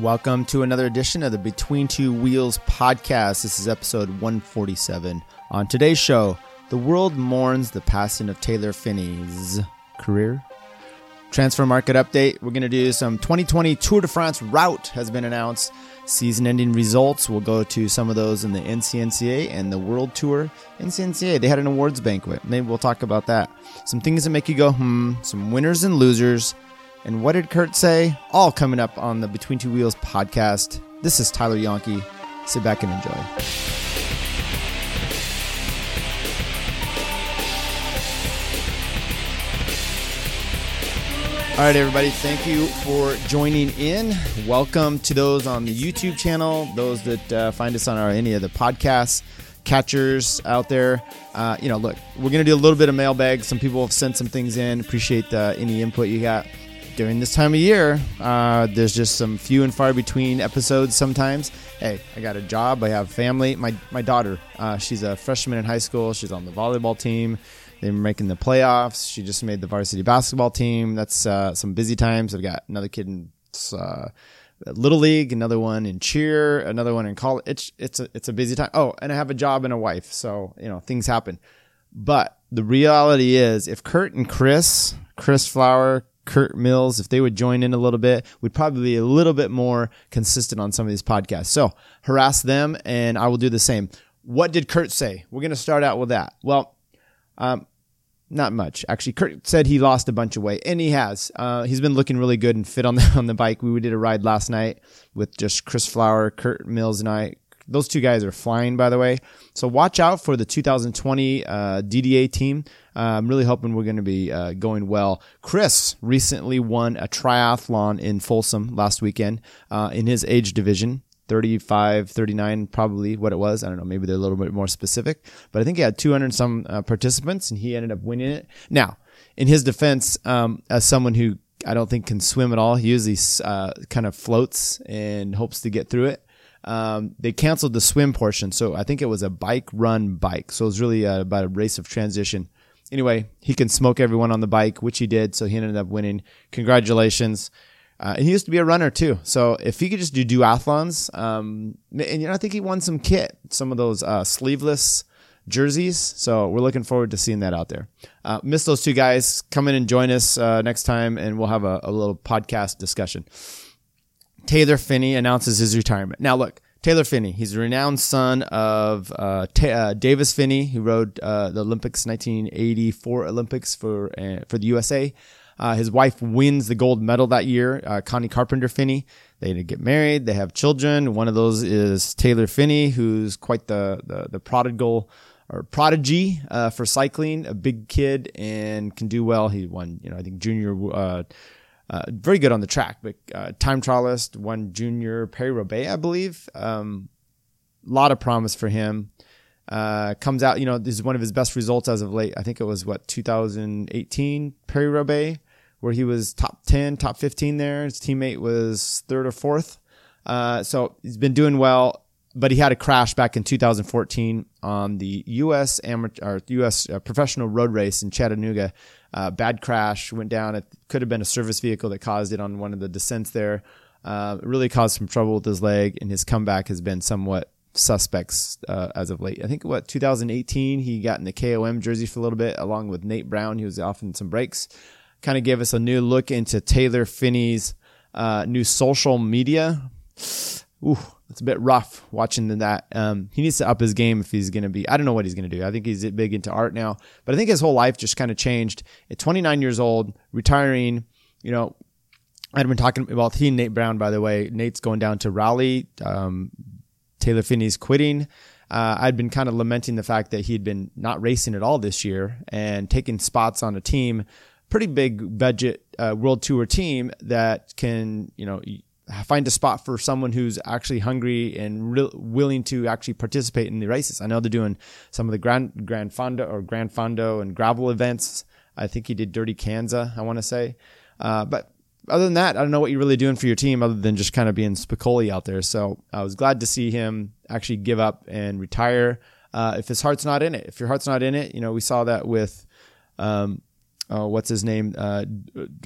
Welcome to another edition of the Between Two Wheels podcast. This is episode 147. On today's show, the world mourns the passing of Taylor Phinney's career. Transfer market update. We're going to do some 2020 Tour de France route has been announced. Season ending results. We'll go to some of those in the NCNCA and the World Tour. NCNCA, they had an awards banquet. Maybe we'll talk about that. Some things that make you go, hmm, some winners and losers. And what did Kurt say? All coming up on the Between Two Wheels podcast. This is Tyler Yonke. Sit back and enjoy. All right, everybody, thank you for joining in. Welcome to those on the YouTube channel, those that uh, find us on our any of the podcasts catchers out there. Uh, you know, look, we're going to do a little bit of mailbag. Some people have sent some things in. Appreciate any input you got during this time of year. Uh, there's just some few and far between episodes sometimes. Hey, I got a job. I have family. My my daughter, uh, she's a freshman in high school. She's on the volleyball team. They're making the playoffs. She just made the varsity basketball team. That's uh, some busy times. I've got another kid in uh, little league, another one in cheer, another one in college. It's it's a it's a busy time. Oh, and I have a job and a wife, so you know things happen. But the reality is, if Kurt and Chris, Chris Flower, Kurt Mills, if they would join in a little bit, we'd probably be a little bit more consistent on some of these podcasts. So harass them, and I will do the same. What did Kurt say? We're going to start out with that. Well, um, not much actually. Kurt said he lost a bunch of weight, and he has. Uh, he's been looking really good and fit on the on the bike. We did a ride last night with just Chris Flower, Kurt Mills, and I. Those two guys are flying, by the way. So watch out for the 2020 uh, DDA team. I'm really hoping we're going to be uh, going well. Chris recently won a triathlon in Folsom last weekend uh, in his age division. 35, 39, probably what it was. I don't know. Maybe they're a little bit more specific, but I think he had 200 some uh, participants and he ended up winning it. Now, in his defense, um, as someone who I don't think can swim at all, he usually uh, kind of floats and hopes to get through it. Um, they canceled the swim portion, so I think it was a bike run bike. So it was really uh, about a race of transition. Anyway, he can smoke everyone on the bike, which he did. So he ended up winning. Congratulations. Uh, and he used to be a runner too. So if he could just do duathlons, um, and you know, I think he won some kit, some of those uh, sleeveless jerseys. So we're looking forward to seeing that out there. Uh, miss those two guys. Come in and join us uh, next time, and we'll have a, a, little podcast discussion. Taylor Phinney announces his retirement. Now, look, Taylor Phinney. he's a renowned son of uh, uh, Davis Phinney, who rode the Olympics 1984 Olympics for for the USA. Uh, his wife wins the gold medal that year, uh, Connie Carpenter Phinney. They get married. They have children. One of those is Taylor Phinney, who's quite the, the, the prodigal or prodigy uh, for cycling, a big kid and can do well. He won, you know, I think junior, uh, very good on the track, but uh, time trialist, won junior Paris Roubaix, I believe. A um, lot of promise for him. Uh, comes out, you know, this is one of his best results as of late. I think it was what 2018 Paris Roubaix where he was top 10, top 15 there. His teammate was third or fourth. Uh, so he's been doing well, but he had a crash back in 2014 on the U.S. amateur or U.S. Uh, professional road race in Chattanooga. Uh, bad crash, went down. It could have been a service vehicle that caused it on one of the descents there. Uh, really caused some trouble with his leg, and his comeback has been somewhat suspects uh, as of late. I think what 2018 he got in the KOM jersey for a little bit along with Nate Brown. He was off in some breaks kind of gave us a new look into Taylor Phinney's uh, new social media. Ooh, it's a bit rough watching that. Um, he needs to up his game if he's going to be. I don't know what he's going to do. I think he's big into art now, but I think his whole life just kind of changed. At 29 years old, retiring, you know, I'd been talking about he and Nate Brown, by the way. Nate's going down to Raleigh. Um, Taylor Phinney's quitting. Uh, I'd been kind of lamenting the fact that he'd been not racing at all this year and taking spots on a team pretty big budget uh, world tour team that can, you know, find a spot for someone who's actually hungry and re- willing to actually participate in the races. I know they're doing some of the Grand Grand Fondo or Grand Fondo and gravel events. I think he did Dirty Kanza, I want to say. Uh, but other than that, I don't know what you're really doing for your team other than just kind of being Spicoli out there. So I was glad to see him actually give up and retire. Uh, if his heart's not in it, if your heart's not in it, you know, we saw that with um, uh, what's his name uh,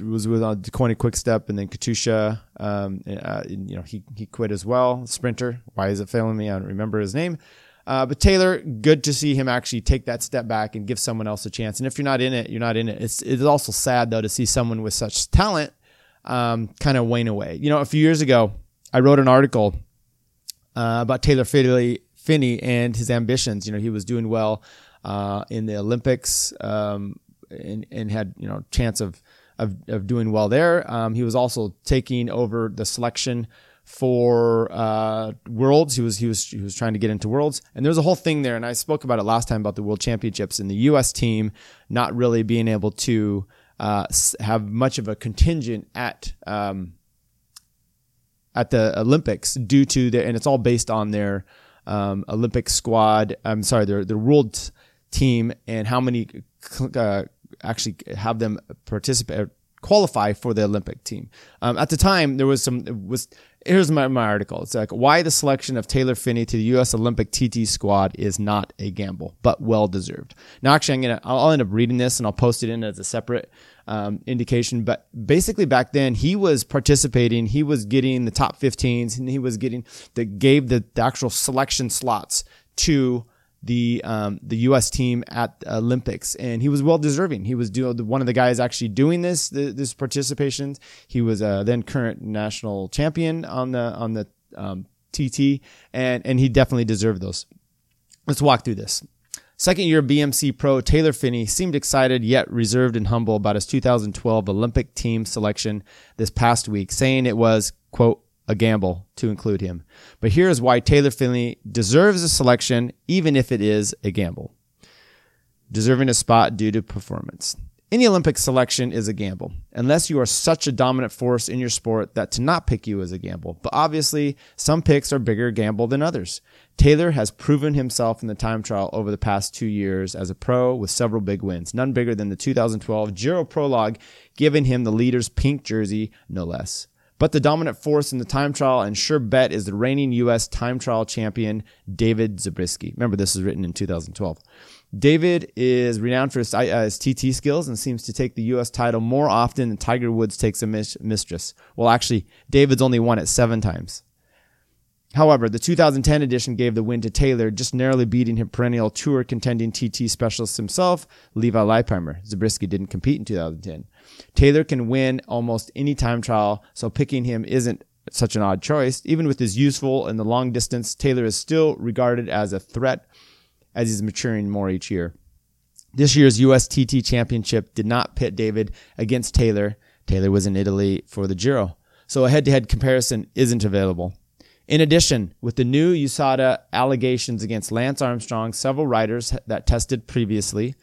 was with uh, Deceuninck Quickstep and then Katusha. Um, uh, you know, he he quit as well. Sprinter. Why is it failing me? I don't remember his name. Uh, but Taylor, good to see him actually take that step back and give someone else a chance. And if you're not in it, you're not in it. It's it's also sad though to see someone with such talent um, kind of wane away. You know, a few years ago, I wrote an article uh, about Taylor Phinney and his ambitions. You know, he was doing well uh, in the Olympics um, and, and had you know chance of of, of doing well there. Um, he was also taking over the selection for uh, Worlds. He was he was he was trying to get into Worlds, and there was a whole thing there. And I spoke about it last time about the World Championships and the U.S. team not really being able to uh, have much of a contingent at um, at the Olympics due to their, and it's all based on their um, Olympic squad. I'm sorry, their their world team and how many uh, actually have them participate qualify for the Olympic team. Um, at the time, there was some was here's my, my article. It's like why the selection of Taylor Phinney to the U.S. Olympic TT squad is not a gamble, but well deserved. Now, actually, I'm gonna I'll end up reading this and I'll post it in as a separate um, indication. But basically, back then he was participating. He was getting the top 15s, and he was getting that gave the, the actual selection slots to the um, the U.S. team at Olympics, and he was well deserving. He was doing one of the guys actually doing this the, this participation. He was a then current national champion on the on the um, TT, and and he definitely deserved those. Let's walk through this. Second year BMC pro Taylor Phinney seemed excited yet reserved and humble about his 2012 Olympic team selection this past week, saying it was quote a gamble to include him. But here is why Taylor Finley deserves a selection, even if it is a gamble. Deserving a spot due to performance. Any Olympic selection is a gamble, unless you are such a dominant force in your sport that to not pick you is a gamble. But obviously, some picks are bigger gamble than others. Taylor has proven himself in the time trial over the past two years as a pro with several big wins, none bigger than the 2012 Giro Prologue, giving him the leader's pink jersey, no less. But the dominant force in the time trial and sure bet is the reigning U.S. time trial champion, David Zabriskie. Remember, this was written in 2012. David is renowned for his, uh, his, TT skills and seems to take the U.S. title more often than Tiger Woods takes a mis- mistress. Well, actually, David's only won it seven times. However, the 2010 edition gave the win to Taylor, just narrowly beating him perennial tour contending TT specialist himself, Levi Leipheimer. Zabriskie didn't compete in 2010. Taylor can win almost any time trial, so picking him isn't such an odd choice. Even with his useful in the long distance, Taylor is still regarded as a threat as he's maturing more each year. This year's USTT championship did not pit David against Taylor. Taylor was in Italy for the Giro. So a head to head comparison isn't available. In addition, with the new USADA allegations against Lance Armstrong, several riders that tested previously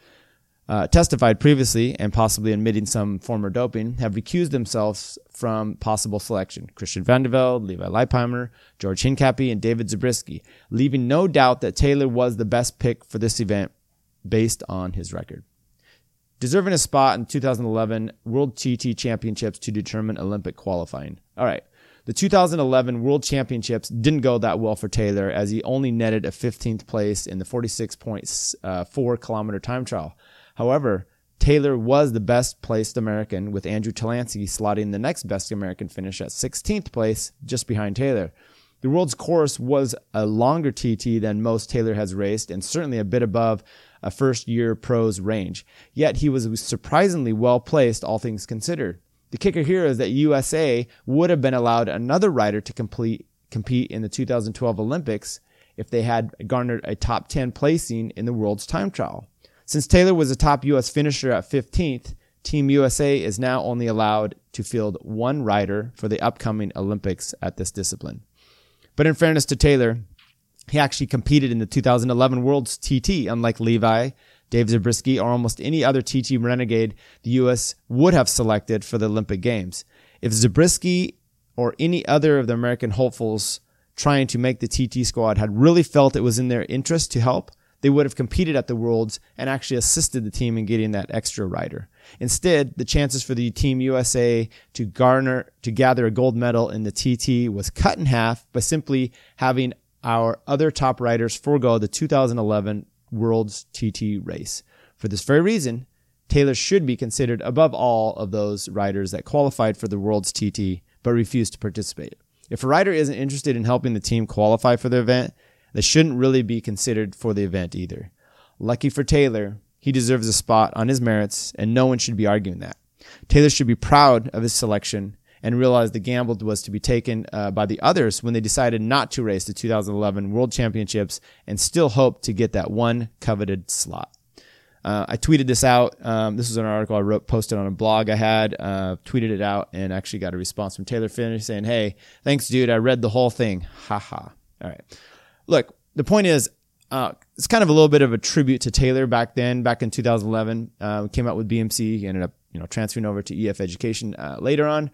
uh, testified previously and possibly admitting some former doping have recused themselves from possible selection. Christian Vande Velde, Levi Leipheimer, George Hincapie, and David Zabriskie, leaving no doubt that Taylor was the best pick for this event based on his record. Deserving a spot in 2011 World TT Championships to determine Olympic qualifying. All right. The 2011 World Championships didn't go that well for Taylor as he only netted a 15th place in the 46.4 uh, kilometer time trial. However, Taylor was the best placed American, with Andrew Talansky slotting the next best American finish at 16th place, just behind Taylor. The world's course was a longer TT than most Taylor has raced, and certainly a bit above a first year pro's range. Yet he was surprisingly well placed, all things considered. The kicker here is that USA would have been allowed another rider to complete, compete in the 2012 Olympics if they had garnered a top 10 placing in the world's time trial. Since Taylor was a top U.S. finisher at 15th, Team USA is now only allowed to field one rider for the upcoming Olympics at this discipline. But in fairness to Taylor, he actually competed in the 2011 World's TT, unlike Levi, Dave Zabriskie, or almost any other TT renegade the U.S. would have selected for the Olympic Games. If Zabriskie or any other of the American hopefuls trying to make the TT squad had really felt it was in their interest to help, they would have competed at the Worlds and actually assisted the team in getting that extra rider. Instead, the chances for the Team USA to garner to gather a gold medal in the TT was cut in half by simply having our other top riders forego the 2011 Worlds TT race. For this very reason, Taylor should be considered above all of those riders that qualified for the World's TT but refused to participate. If a rider isn't interested in helping the team qualify for the event, they shouldn't really be considered for the event either. Lucky for Taylor, he deserves a spot on his merits, and no one should be arguing that. Taylor should be proud of his selection and realized the gamble was to be taken uh, by the others when they decided not to race the 2011 World Championships and still hope to get that one coveted slot. Uh, I tweeted this out. Um, this was an article I wrote, posted on a blog I had, uh, tweeted it out, and actually got a response from Taylor Phinney saying, "Hey, thanks, dude. I read the whole thing. Haha. All right. Look, the point is, uh, it's kind of a little bit of a tribute to Taylor back then, back in 2011. Uh, came out with BMC. He ended up, you know, transferring over to EF Education uh, later on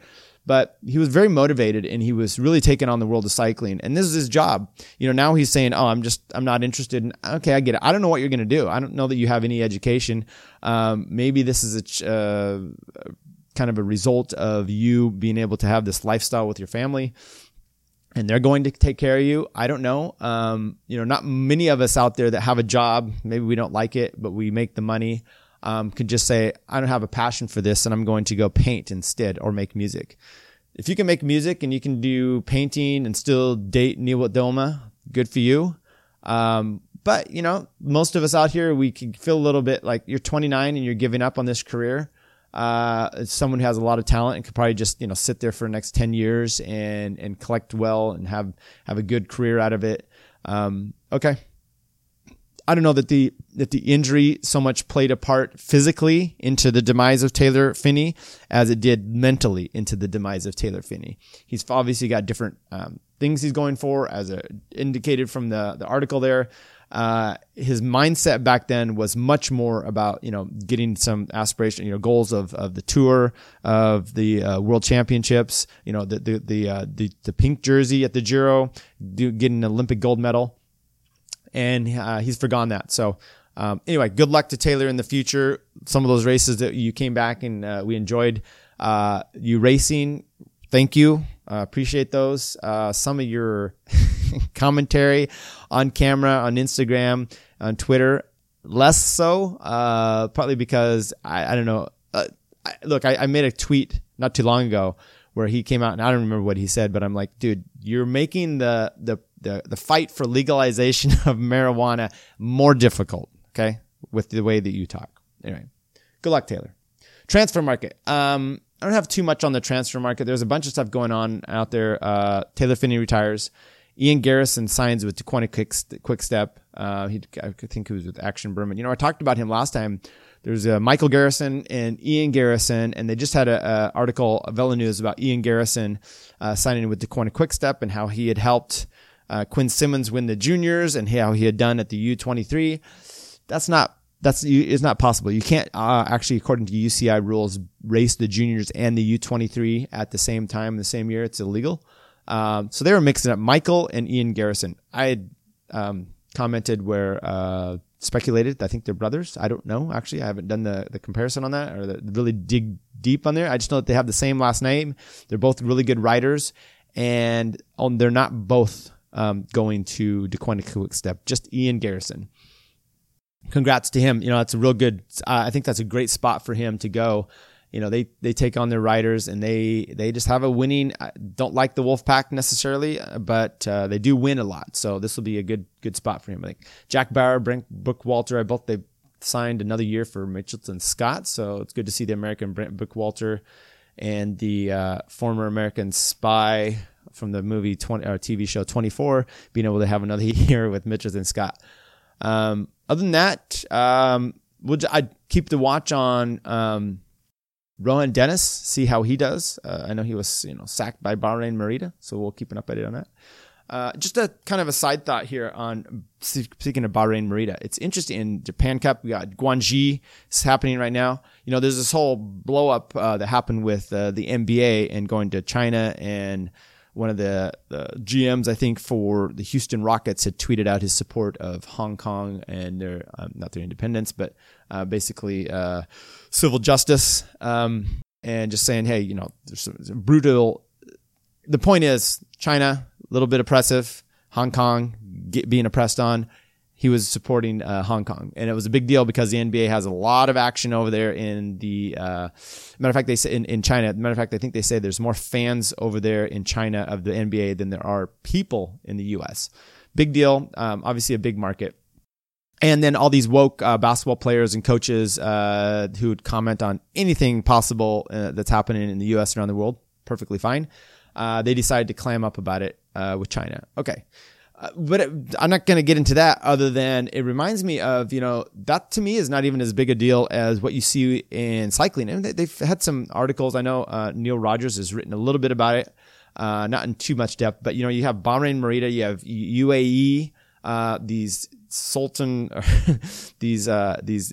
but he was very motivated and he was really taking on the world of cycling. And this is his job. You know now he's saying oh i'm just i'm not interested. In okay i get it. I don't know what you're going to do. I don't know that you have any education. Um, maybe this is a uh, kind of a result of you being able to have this lifestyle with your family and they're going to take care of you. I don't know. Um, you know not many of us out there that have a job maybe we don't like it but we make the money um, could just say, I don't have a passion for this and I'm going to go paint instead or make music. If you can make music and you can do painting and still date Neil Doma, good for you. Um, but you know, most of us out here, we can feel a little bit like you're 29 and you're giving up on this career. Uh, someone who has a lot of talent and could probably just you know sit there for the next 10 years and and collect well and have have a good career out of it. Um, okay, I don't know that the that the injury so much played a part physically into the demise of Taylor Phinney as it did mentally into the demise of Taylor Phinney. He's obviously got different um, things he's going for, as a, indicated from the the article there. Uh, his mindset back then was much more about you know getting some aspiration, you know, goals of, of the tour, of the uh, world championships, you know, the the the, uh, the the pink jersey at the Giro, do, getting an Olympic gold medal and uh, he's forgone that. So um, anyway, good luck to Taylor in the future. Some of those races that you came back and uh, we enjoyed uh, you racing. Thank you. Uh, appreciate those. Uh, some of your commentary on camera, on Instagram, on Twitter, less so. Uh, partly because I, I don't know. I, look, I, I made a tweet not too long ago where he came out and I don't remember what he said, but I'm like, dude, you're making the the the, the fight for legalization of marijuana more difficult, okay, with the way that you talk. Anyway, good luck, Taylor. Transfer market. Um, I don't have too much on the transfer market. There's a bunch of stuff going on out there. Uh, Taylor Phinney retires. Ian Garrison signs with Deceuninck Quick, Quick Step. Uh, he, I think he was with Axeon Berman. You know, I talked about him last time. There's uh, Michael Garrison and Ian Garrison, and they just had an article, Velo News, about Ian Garrison uh, signing with Deceuninck Quick Step and how he had helped uh, Quinn Simmons win the juniors and how he had done at the U23. That's not that's is not possible. You can't uh, actually, according to UCI rules, race the juniors and the U23 at the same time in the same year. It's illegal. Um, so they were mixing up Michael and Ian Garrison. I had um, commented where uh, speculated. I think they're brothers. I don't know. Actually, I haven't done the, the comparison on that or the, really dig deep on there. I just know that they have the same last name. They're both really good riders, and um, they're not both um, going to Deceuninck Quick Step, just Ian Garrison. Congrats to him. You know, that's a real good, uh, I think that's a great spot for him to go. You know, they, they take on their riders and they, they just have a winning, I don't like the Wolf Pack necessarily, uh, but uh, they do win a lot. So this will be a good, good spot for him. I think Jack Bauer, Brent Bookwalter, I both, they signed another year for Mitchelton Scott. So it's good to see the American Brent Bookwalter and the uh, former American spy from the movie 20 or TV show 24, being able to have another year with Mitchelton Scott. Um, other than that, um, we'll, I keep the watch on um, Rohan Dennis, see how he does. Uh, I know he was you know sacked by Bahrain Merida, so we'll keep an update on that. Uh, just a kind of a side thought here on speaking of Bahrain Merida. It's interesting in Japan Cup. We got Guangxi is happening right now. You know, there's this whole blow up uh, that happened with uh, the NBA and going to China and one of the, the, GMs, I think, for the Houston Rockets had tweeted out his support of Hong Kong and their, um, not their independence, but uh, basically uh, civil justice um, and just saying, hey, you know, there's some, some brutal. The point is, China, a little bit oppressive, Hong Kong get, being oppressed on. He was supporting uh, Hong Kong, and it was a big deal because the NBA has a lot of action over there. In the uh, matter of fact, they say in, in China. Matter of fact, I think they say there's more fans over there in China of the NBA than there are people in the U.S. Big deal. Um, obviously, a big market. And then all these woke uh, basketball players and coaches uh, who would comment on anything possible uh, that's happening in the U.S. and around the world, perfectly fine. Uh, they decided to clam up about it with China. Okay. Uh, but it, I'm not going to get into that other than it reminds me of, you know, that to me is not even as big a deal as what you see in cycling. And they, have had some articles. I know Neal Rogers has written a little bit about it, not in too much depth, but, you know, you have Bahrain Merida, you have UAE, these Sultan, these uh, these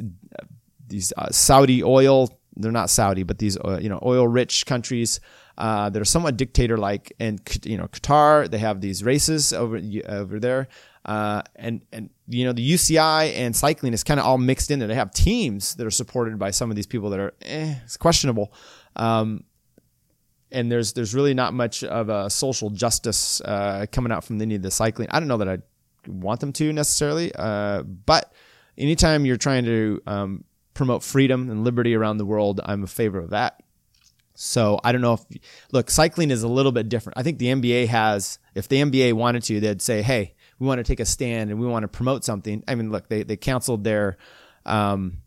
these uh, Saudi oil. They're not Saudi, but these uh, you know oil rich countries uh, that are somewhat dictator like. And you know Qatar, they have these races over over there, uh, and and you know the UCI and cycling is kind of all mixed in there. They have teams that are supported by some of these people that are eh, it's questionable. Um, and there's there's really not much of a social justice uh, coming out from any of the cycling. I don't know that I want them to necessarily. Uh, but anytime you're trying to um, promote freedom and liberty around the world, I'm a favor of that. So I don't know if look, cycling is a little bit different. I think the NBA has, if the NBA wanted to, they'd say, "Hey, we want to take a stand and we want to promote something." I mean, look, they they canceled their um,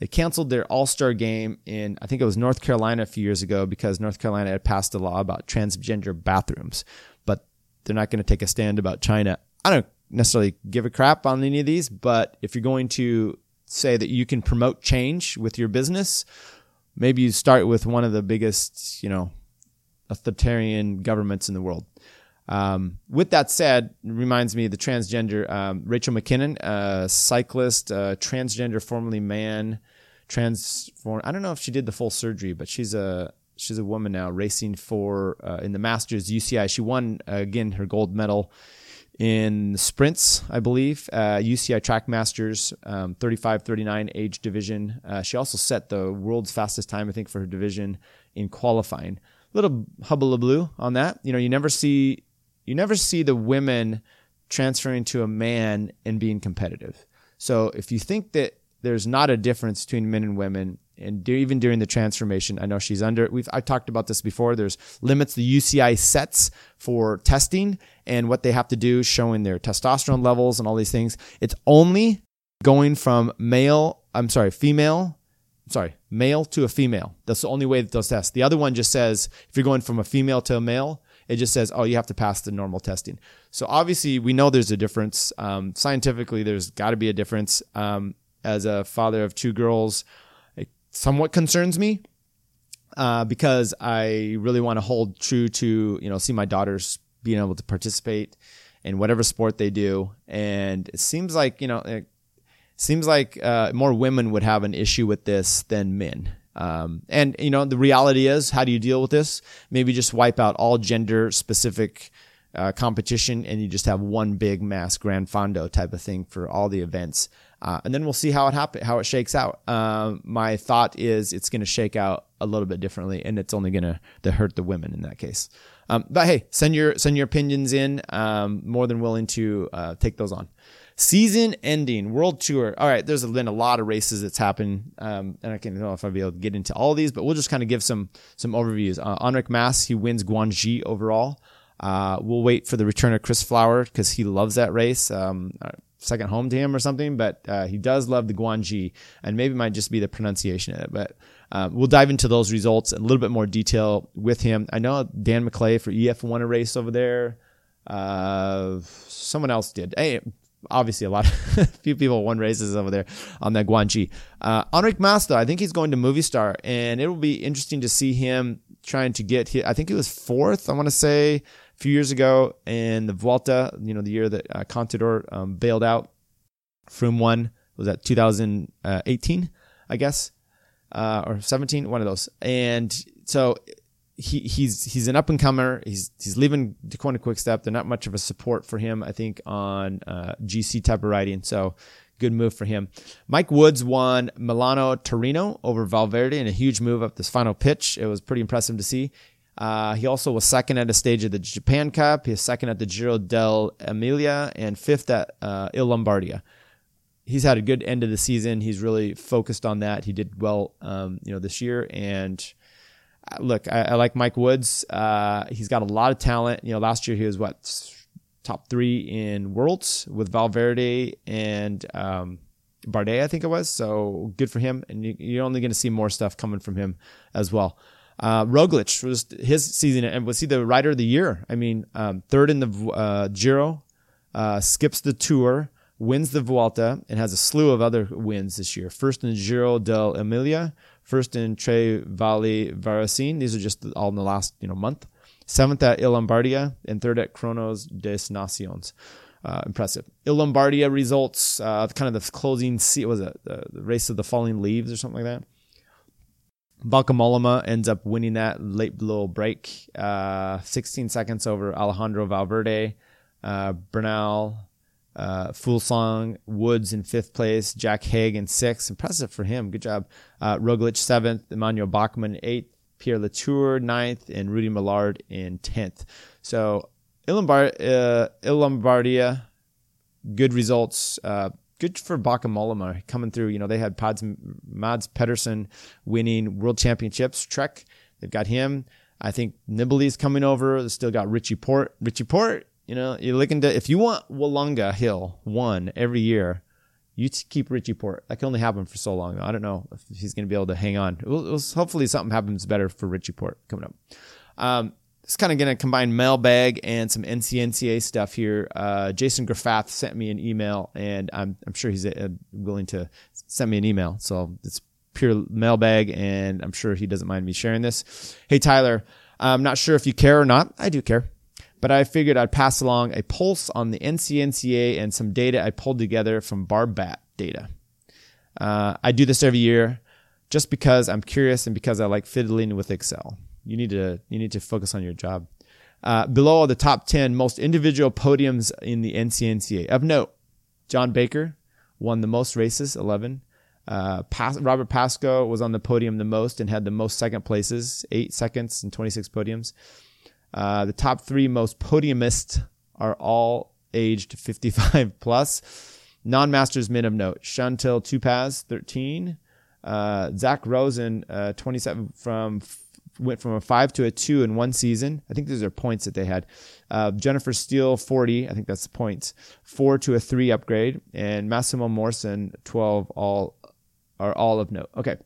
they canceled their All Star game in I think it was North Carolina a few years ago because North Carolina had passed a law about transgender bathrooms, but they're not going to take a stand about China. I don't necessarily give a crap on any of these, but if you're going to say that you can promote change with your business, maybe you start with one of the biggest, you know, authoritarian governments in the world. Um, with that said, reminds me of the transgender um, Rachel McKinnon, a cyclist, uh, transgender, formerly man, transform. I don't know if she did the full surgery, but she's a she's a woman now racing for uh, in the Masters UCI. She won uh, again her gold medal in sprints, I believe. Uh, UCI Track Masters, um, 35 39 age division. Uh, she also set the world's fastest time, I think, for her division in qualifying. A little blue on that. You know, you never see you never see the women transferring to a man and being competitive. So if you think that there's not a difference between men and women, and even during the transformation, I know she's under. We've I've talked about this before. There's limits the UCI sets for testing and what they have to do, showing their testosterone levels and all these things. It's only going from male. I'm sorry, female. Sorry, male to a female. That's the only way that those test. The other one just says if you're going from a female to a male, it just says, oh, you have to pass the normal testing. So obviously, we know there's a difference. Um, scientifically, there's got to be a difference. Um, as a father of two girls, somewhat concerns me uh, because I really want to hold true to you know see my daughters being able to participate in whatever sport they do, and it seems like you know it seems like uh, more women would have an issue with this than men. Um, and you know the reality is, how do you deal with this? Maybe just wipe out all gender specific uh, competition, and you just have one big mass grand fondo type of thing for all the events. Uh, and then we'll see how it happen, how it shakes out. Uh, my thought is it's going to shake out a little bit differently, and it's only going to hurt the women in that case. Um, but hey, send your send your opinions in. Um, more than willing to uh, take those on. Season ending world tour. All right, there's been a lot of races that's happened, um, and I can't know if I'll be able to get into all these, but we'll just kind of give some some overviews. Uh, Enric Mas he wins Guangxi overall. Uh, we'll wait for the return of Chris Flower because he loves that race. Um, second home to him or something, but uh, he does love the Guanji, and maybe it might just be the pronunciation of it. But uh, we'll dive into those results in a little bit more detail with him. I know Dan McLay for EF won a race over there. Uh, someone else did. Hey, obviously a lot, of few people won races over there on that Guanji. Uh, Enric Mas, though, I think he's going to Movistar, and it will be interesting to see him trying to get. I think he was fourth. I want to say a few years ago in the Vuelta, you know, the year that uh, Contador um, bailed out. Froome won was that 2018, I guess, uh, or 17, one of those. And so he he's he's an up and comer. He's he's leaving Quick Step. They're not much of a support for him, I think, on uh, GC type of riding. So good move for him. Mike Woods won Milano Torino over Valverde in a huge move up this final pitch. It was pretty impressive to see. Uh, he also was second at a stage of the Japan Cup. He was second at the Giro dell'Emilia and fifth at uh, Il Lombardia. he's had a good end of the season. He's really focused on that. He did well, um, you know, this year. And uh, look, I, I like Mike Woods. Uh, he's got a lot of talent. You know, last year he was what top three in worlds with Valverde and um, Bardet, I think it was. So good for him. And you, are only going to see more stuff coming from him as well. Uh, Roglic was his season, and was he the rider of the year? I mean, um, third in the uh, Giro, uh, skips the Tour, wins the Vuelta, and has a slew of other wins this year. First in Giro dell'Emilia, first in Tre Valli Varesine. These are just all in the last you know month. Seventh at Il Lombardia, and third at Cronos des Naciones. Uh, impressive. Il Lombardia results, uh, kind of the closing, was it the race of the falling leaves or something like that? Bauke ends up winning that late little break, uh, 16 seconds over Alejandro Valverde, uh, Bernal, uh, Fuglsang, Woods in fifth place, Jack Haig in sixth. Impressive for him. Good job. Uh, Roglic seventh, Emmanuel Bachmann eighth, Pierre Latour ninth, and Rudy Millard in tenth. So Il, uh, Lombardia, good results. Uh, good for Bauke Mollema coming through. You know, they had Pods, Mads Pedersen winning world championships. Trek, they've got him. I think Nibali's coming over. They still got Richie Porte. Richie Porte, you know, you're looking to, if you want Willunga Hill one every year, you keep Richie Porte. That can only happen for so long. I don't know if he's going to be able to hang on. It will, it will, hopefully something happens better for Richie Porte coming up. Um, it's kind of going to combine mailbag and some NCNCA stuff here. Uh, Jason Graffath sent me an email, and I'm, I'm sure he's uh, willing to send me an email. So it's pure mailbag, and I'm sure he doesn't mind me sharing this. Hey, Tyler, I'm not sure if you care or not. I do care. But I figured I'd pass along a pulse on the NCNCA and some data I pulled together from Barbat data. Uh, I do this every year just because I'm curious and because I like fiddling with Excel. You need to you need to focus on your job. Uh, below are the top 10 most individual podiums in the NCNCA. Of note, John Baker won the most races, 11. Uh, Pas- Robert Pasco was on the podium the most and had the most second places, eight seconds and 26 podiums. Uh, the top three most podiumists are all aged 55 plus. Non-masters men of note: Chantal Tupaz, 13. Uh, Zach Rosen, uh, 27 from went from a five to a two in one season. I think these are points that they had. Uh, Jennifer Steele, 40. I think that's the points. Four to a three upgrade. And Massimo Morrison, 12, all are all of note. Okay.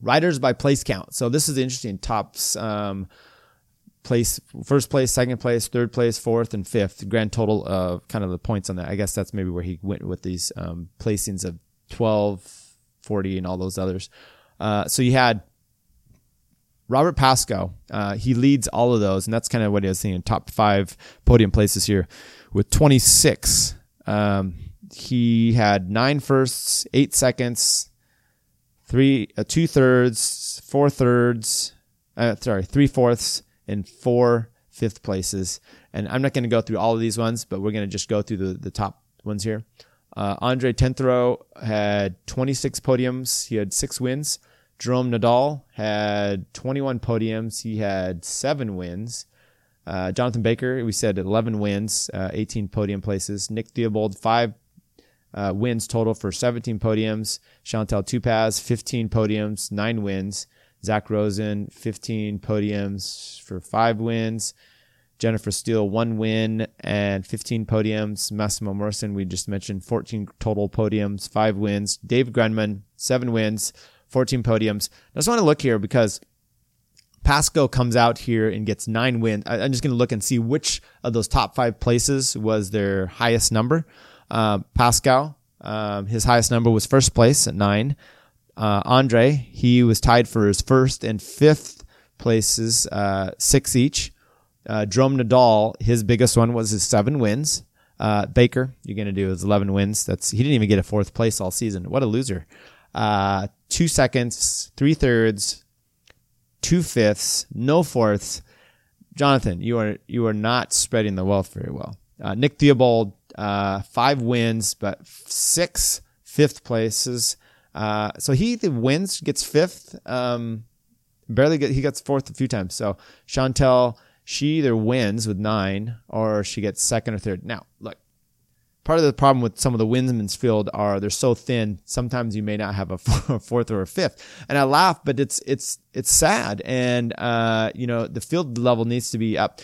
Riders by place count. So this is interesting. Tops, um, place, first place, second place, third place, fourth, and fifth. Grand total of kind of the points on that. I guess that's maybe where he went with these um, placings of 12, 40, and all those others. Uh, so you had Robert Pasco, uh, he leads all of those, and that's kind of what he was saying. Top five podium places here with 26. Um, he had nine firsts, eight seconds, three, uh, two thirds, four thirds, uh, sorry, three fourths, and four fifth places. And I'm not going to go through all of these ones, but we're going to just go through the, the top ones here. Uh, Andre Tenthro had 26 podiums. He had six wins. Jerome Nadal had 21 podiums. He had seven wins. Uh, Jonathan Baker, we said 11 wins, uh, 18 podium places. Nick Theobald, five uh, wins total for 17 podiums. Chantal Tupaz, 15 podiums, nine wins. Zach Rosen, 15 podiums for five wins. Jennifer Steele, one win and 15 podiums. Massimo Morrison, we just mentioned 14 total podiums, five wins. Dave Grenman, seven wins. 14 podiums. I just want to look here because Pasco comes out here and gets nine wins. I'm just going to look and see which of those top five places was their highest number. Uh, Pascal, um, his highest number was first place at nine. Uh, Andre, he was tied for his first and fifth places, uh, six each. Uh, Drum Nadal, his biggest one was his seven wins. Uh, Baker, you're going to do his 11 wins. That's, he didn't even get a fourth place all season. What a loser. Uh, two seconds, three thirds, two fifths, no fourths. Jonathan, you are you are not spreading the wealth very well. Uh, Nick Theobald, uh, five wins, but six fifth places. Uh, so he wins, gets fifth. Um, barely get he gets fourth a few times. So Chantal, she either wins with nine or she gets second or third. Now, look, part of the problem with some of the women's field are they're so thin. Sometimes you may not have a fourth or a fifth. And I laugh, but it's it's it's sad. And uh, you know, the field level needs to be up.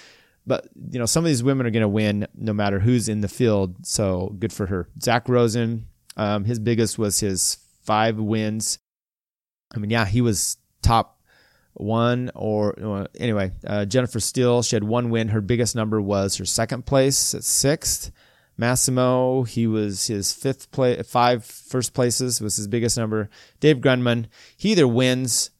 But you know, some of these women are going to win no matter who's in the field. So good for her. Zach Rosen, um, his biggest was his five wins. I mean, yeah, he was top one or anyway. Uh, Jennifer Steele, she had one win. Her biggest number was her second place at sixth. Massimo, he was his fifth play, five first places was his biggest number. Dave Grundman, he either wins,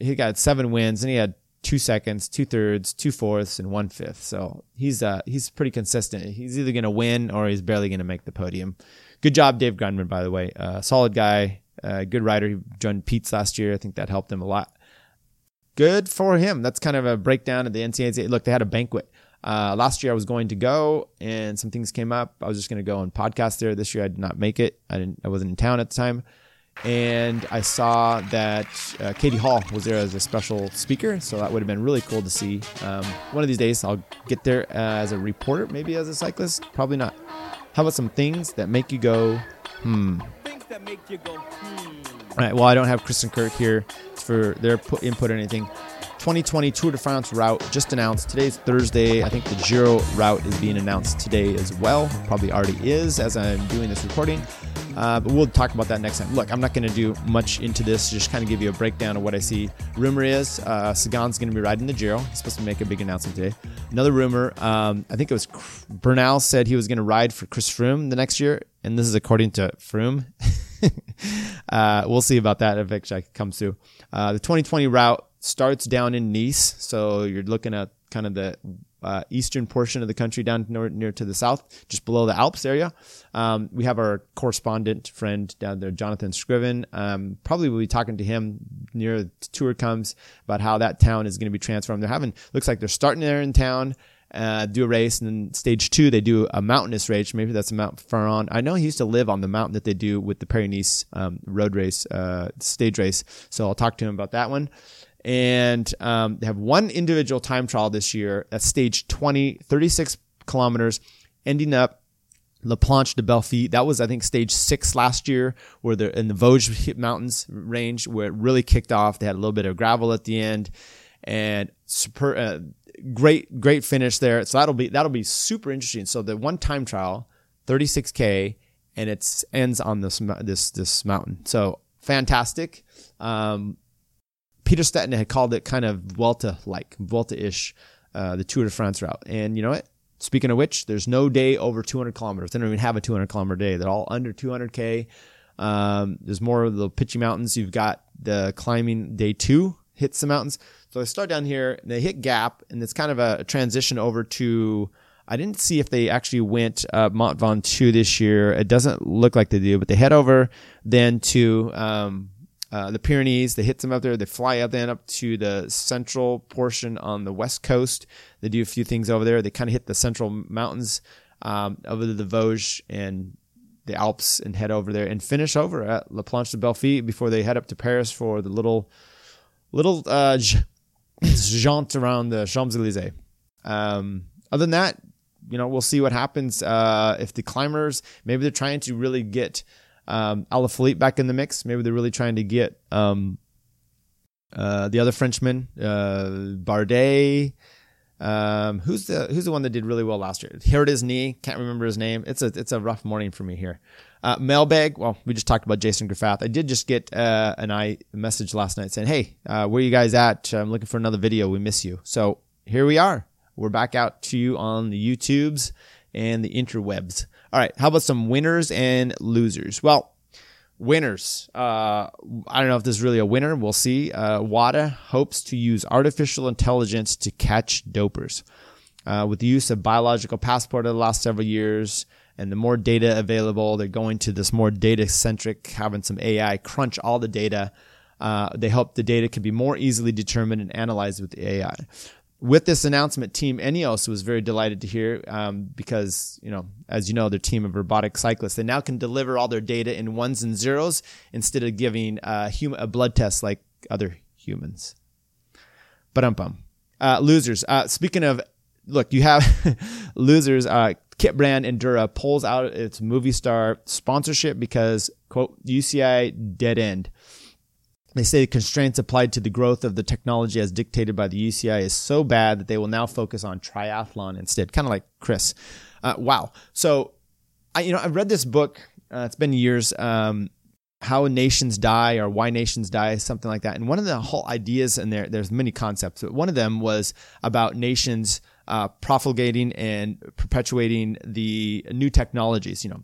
he got seven wins, and he had two seconds, two thirds, two fourths, and one fifth. So he's uh he's pretty consistent. He's either gonna win or he's barely gonna make the podium. Good job, Dave Grundman, by the way. Uh, solid guy, uh, good rider. He joined Pete's last year. I think that helped him a lot. Good for him. That's kind of a breakdown of the NCAA. Look, they had a banquet uh, last year I was going to go and some things came up. I was just going to go and podcast there. This year I did not make it. I didn't. I wasn't in town at the time, and I saw that uh, Katie Hall was there as a special speaker. So that would have been really cool to see. Um, one of these days I'll get there uh, as a reporter, maybe as a cyclist. Probably not. How about some things that make you go, hmm? Things that make you go, hmm. All right. Well, I don't have Kristen Kirk here for their input or anything. 2020 Tour de France route just announced. Today's Thursday. I think the Giro route is being announced today as well. Probably already is as I'm doing this recording. Uh, but we'll talk about that next time. Look, I'm not going to do much into this, just kind of give you a breakdown of what I see. Rumor is uh, Sagan's going to be riding the Giro. He's supposed to make a big announcement today. Another rumor, um, I think it was Bernal said he was going to ride for Chris Froome the next year, and this is according to Froome. uh, we'll see about that if it comes through. Uh, the 2020 route starts down in Nice. So you're looking at kind of the uh, eastern portion of the country down near, near, to the south, just below the Alps area. Um, we have our correspondent friend down there, Jonathan Scriven. Um, probably we'll be talking to him near the tour comes about how that town is going to be transformed. They're having, looks like they're starting there in town. Uh, do a race, and then stage two they do a mountainous race. Maybe that's Mount Faron. I know he used to live on the mountain that they do with the Paris Nice um, road race, uh, stage race. So I'll talk to him about that one and um, they have one individual time trial this year at stage 20, 36 kilometers, ending up La Planche de Belfi. That was, I think, stage six last year, where they're in the Vosges Mountains range, where it really kicked off. They had a little bit of gravel at the end, and super, uh, great, great finish there. So that'll be that'll be super interesting. So the one time trial, 36k, and it ends on this this this mountain. So fantastic. Um, Peter Stetina had called it kind of Vuelta like, Vuelta ish, uh, the Tour de France route. And you know what? Speaking of which, there's no day over 200 kilometers. They don't even have a 200 kilometer day. They're all under 200K. Um, there's more of the pitchy mountains. You've got the climbing day two hits the mountains. So they start down here, and they hit Gap, and it's kind of a transition over to. I didn't see if they actually went uh, Mont Ventoux this year. It doesn't look like they do, but they head over then to um, uh, the Pyrenees. They hit them up there. They fly up then up to the central portion on the west coast. They do a few things over there. They kind of hit the central mountains um, over the Vosges and the Alps and head over there and finish over at La Planche de Belfi before they head up to Paris for the little little uh, jaunt around the Champs Elysees. Um, other than that, you know, we'll see what happens. Uh, if the climbers, maybe they're trying to really get um, Alaphilippe back in the mix. Maybe they're really trying to get um, uh, the other Frenchman, uh, Bardet. Um, who's the who's the one that did really well last year? Here it is, knee. Can't remember his name. It's a it's a rough morning for me here. Uh, mailbag. Well, we just talked about Jason Graffath. I did just get uh, an I message last night saying, "Hey, uh, where you guys at? I'm looking for another video. We miss you." So here we are. We're back out to you on the YouTubes and the interwebs. All right. How about some winners and losers? Well, winners. Uh, I don't know if this is really a winner. We'll see. Uh, WADA hopes to use artificial intelligence to catch dopers. Uh, with the use of biological passport over the last several years and the more data available, they're going to this more data centric, having some AI crunch all the data. Uh, they hope the data can be more easily determined and analyzed with the AI with this announcement, Team Ineos was very delighted to hear um, because, you know, as you know, their team of robotic cyclists, they now can deliver all their data in ones and zeros instead of giving uh, a blood test like other humans. But um bum. Uh, losers. Uh, speaking of, look, you have losers. Uh, kit brand Endura pulls out its Movistar sponsorship because, quote, UCI dead end. They say the constraints applied to the growth of the technology as dictated by the UCI is so bad that they will now focus on triathlon instead, kind of like Chris. Uh, wow. So, I, you know, I've read this book. Uh, it's been years. Um, how nations die or why nations die, something like that. And one of the whole ideas in there, there's many concepts, but one of them was about nations uh, profligating and perpetuating the new technologies. You know,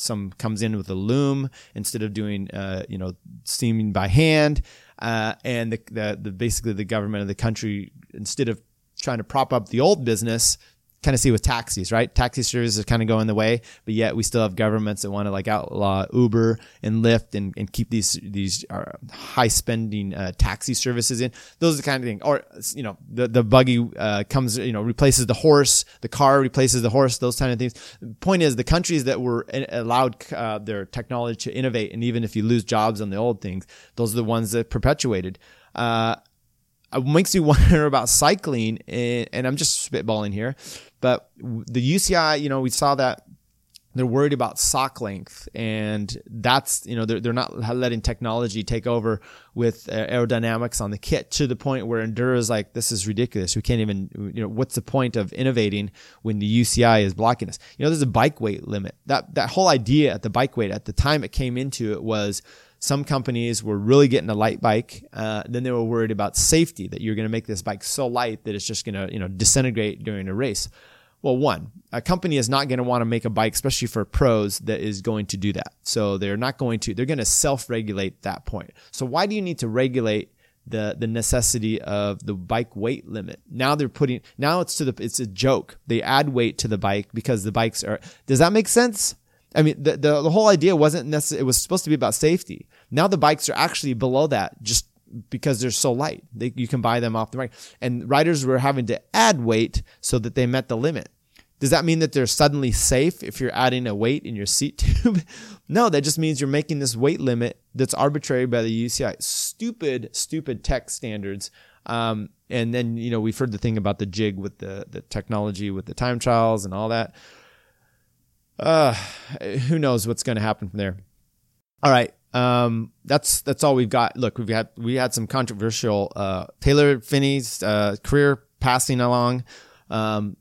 some comes in with a loom instead of doing, uh, you know, steaming by hand. Uh, and the, the, the basically the government of the country, instead of trying to prop up the old business, kind of see with taxis, right? Taxi services are kind of going the way, but yet we still have governments that want to like outlaw Uber and Lyft and, and keep these these uh, high spending uh, taxi services in. Those are the kind of thing. Or you know, the the buggy uh, comes, you know, replaces the horse, the car replaces the horse. Those kind of things. The point is, the countries that were allowed uh, their technology to innovate, and even if you lose jobs on the old things, those are the ones that perpetuated. Uh, makes me wonder about cycling, and, and I'm just spitballing here but the UCI, you know, we saw that they're worried about sock length and that's you know they're, they're not letting technology take over with uh, aerodynamics on the kit to the point where Endura is like this is ridiculous. We can't even you know what's the point of innovating when the uci is blocking us? You know there's a bike weight limit. That that whole idea at the bike weight at the time it came into it was some companies were really getting a light bike. Uh, then they were worried about safety that you're going to make this bike so light that it's just going to, you know, disintegrate during a race. Well, one, a company is not going to want to make a bike, especially for pros, that is going to do that. So they're not going to, they're going to self-regulate that point. So why do you need to regulate the, the necessity of the bike weight limit? Now they're putting, now it's to the, it's a joke. They add weight to the bike because the bikes are, does that make sense? I mean, the, the, the whole idea wasn't necessarily, it was supposed to be about safety. Now the bikes are actually below that just because they're so light. They, you can buy them off the market. And riders were having to add weight so that they met the limit. Does that mean that they're suddenly safe if you're adding a weight in your seat tube? no, that just means you're making this weight limit that's arbitrary by the UCI. Stupid, stupid tech standards. Um, and then, you know, we've heard the thing about the jig with the, the technology with the time trials and all that uh, who knows what's going to happen from there. All right. Um, that's, that's all we've got. Look, we've had, we had some controversial, uh, Taylor Phinney's, uh, career passing along, um,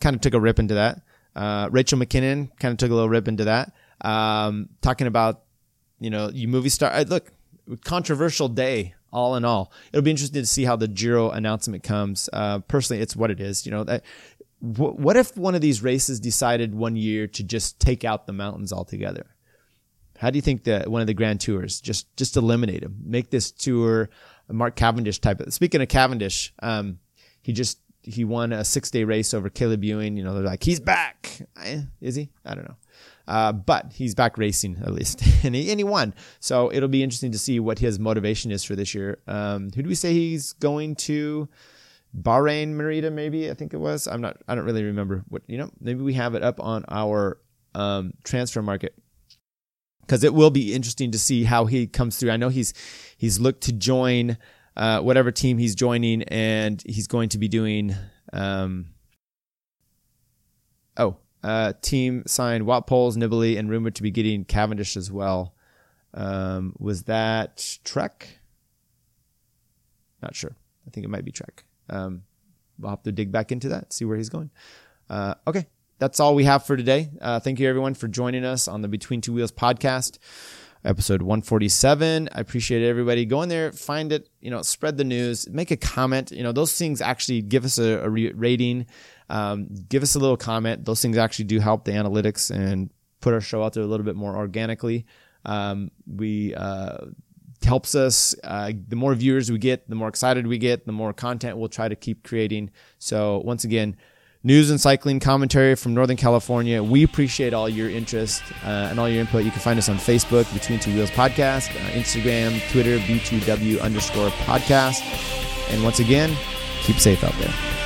kind of took a rip into that. Uh, Rachel McKinnon kind of took a little rip into that. Um, talking about, you know, you Movistar, uh, look, controversial day all in all. It'll be interesting to see how the Giro announcement comes. Uh, personally, it's what it is. You know, that what if one of these races decided one year to just take out the mountains altogether? How do you think that one of the grand tours just just eliminate them, make this tour Mark Cavendish type of? Speaking of Cavendish, um, he just he won a six day race over Caleb Ewan. You know, they're like he's back. Is he? I don't know. Uh, but he's back racing at least, and he and he won. So it'll be interesting to see what his motivation is for this year. Um, who do we say he's going to? Bahrain Merida, maybe I think it was. I'm not. I don't really remember what you know. Maybe we have it up on our um, transfer market because it will be interesting to see how he comes through. I know he's he's looked to join uh, whatever team he's joining, and he's going to be doing. Um, oh, uh, team signed Poels, Nibali, and rumored to be getting Cavendish as well. Um, was that Trek? Not sure. I think it might be Trek. Um, we'll have to dig back into that, see where he's going. Uh, okay, that's all we have for today. Uh, thank you everyone for joining us on the Between Two Wheels podcast, episode 147. I appreciate everybody. Go in there, find it, you know, spread the news, make a comment. You know, those things actually give us a, a rating, um, give us a little comment. Those things actually do help the analytics and put our show out there a little bit more organically. Um, we uh, helps us. Uh, the more viewers we get, the more excited we get, the more content we'll try to keep creating. So once again, news and cycling commentary from Northern California. We appreciate all your interest uh, and all your input. You can find us on Facebook, Between Two Wheels Podcast, uh, Instagram, Twitter, B2W underscore podcast. And once again, keep safe out there.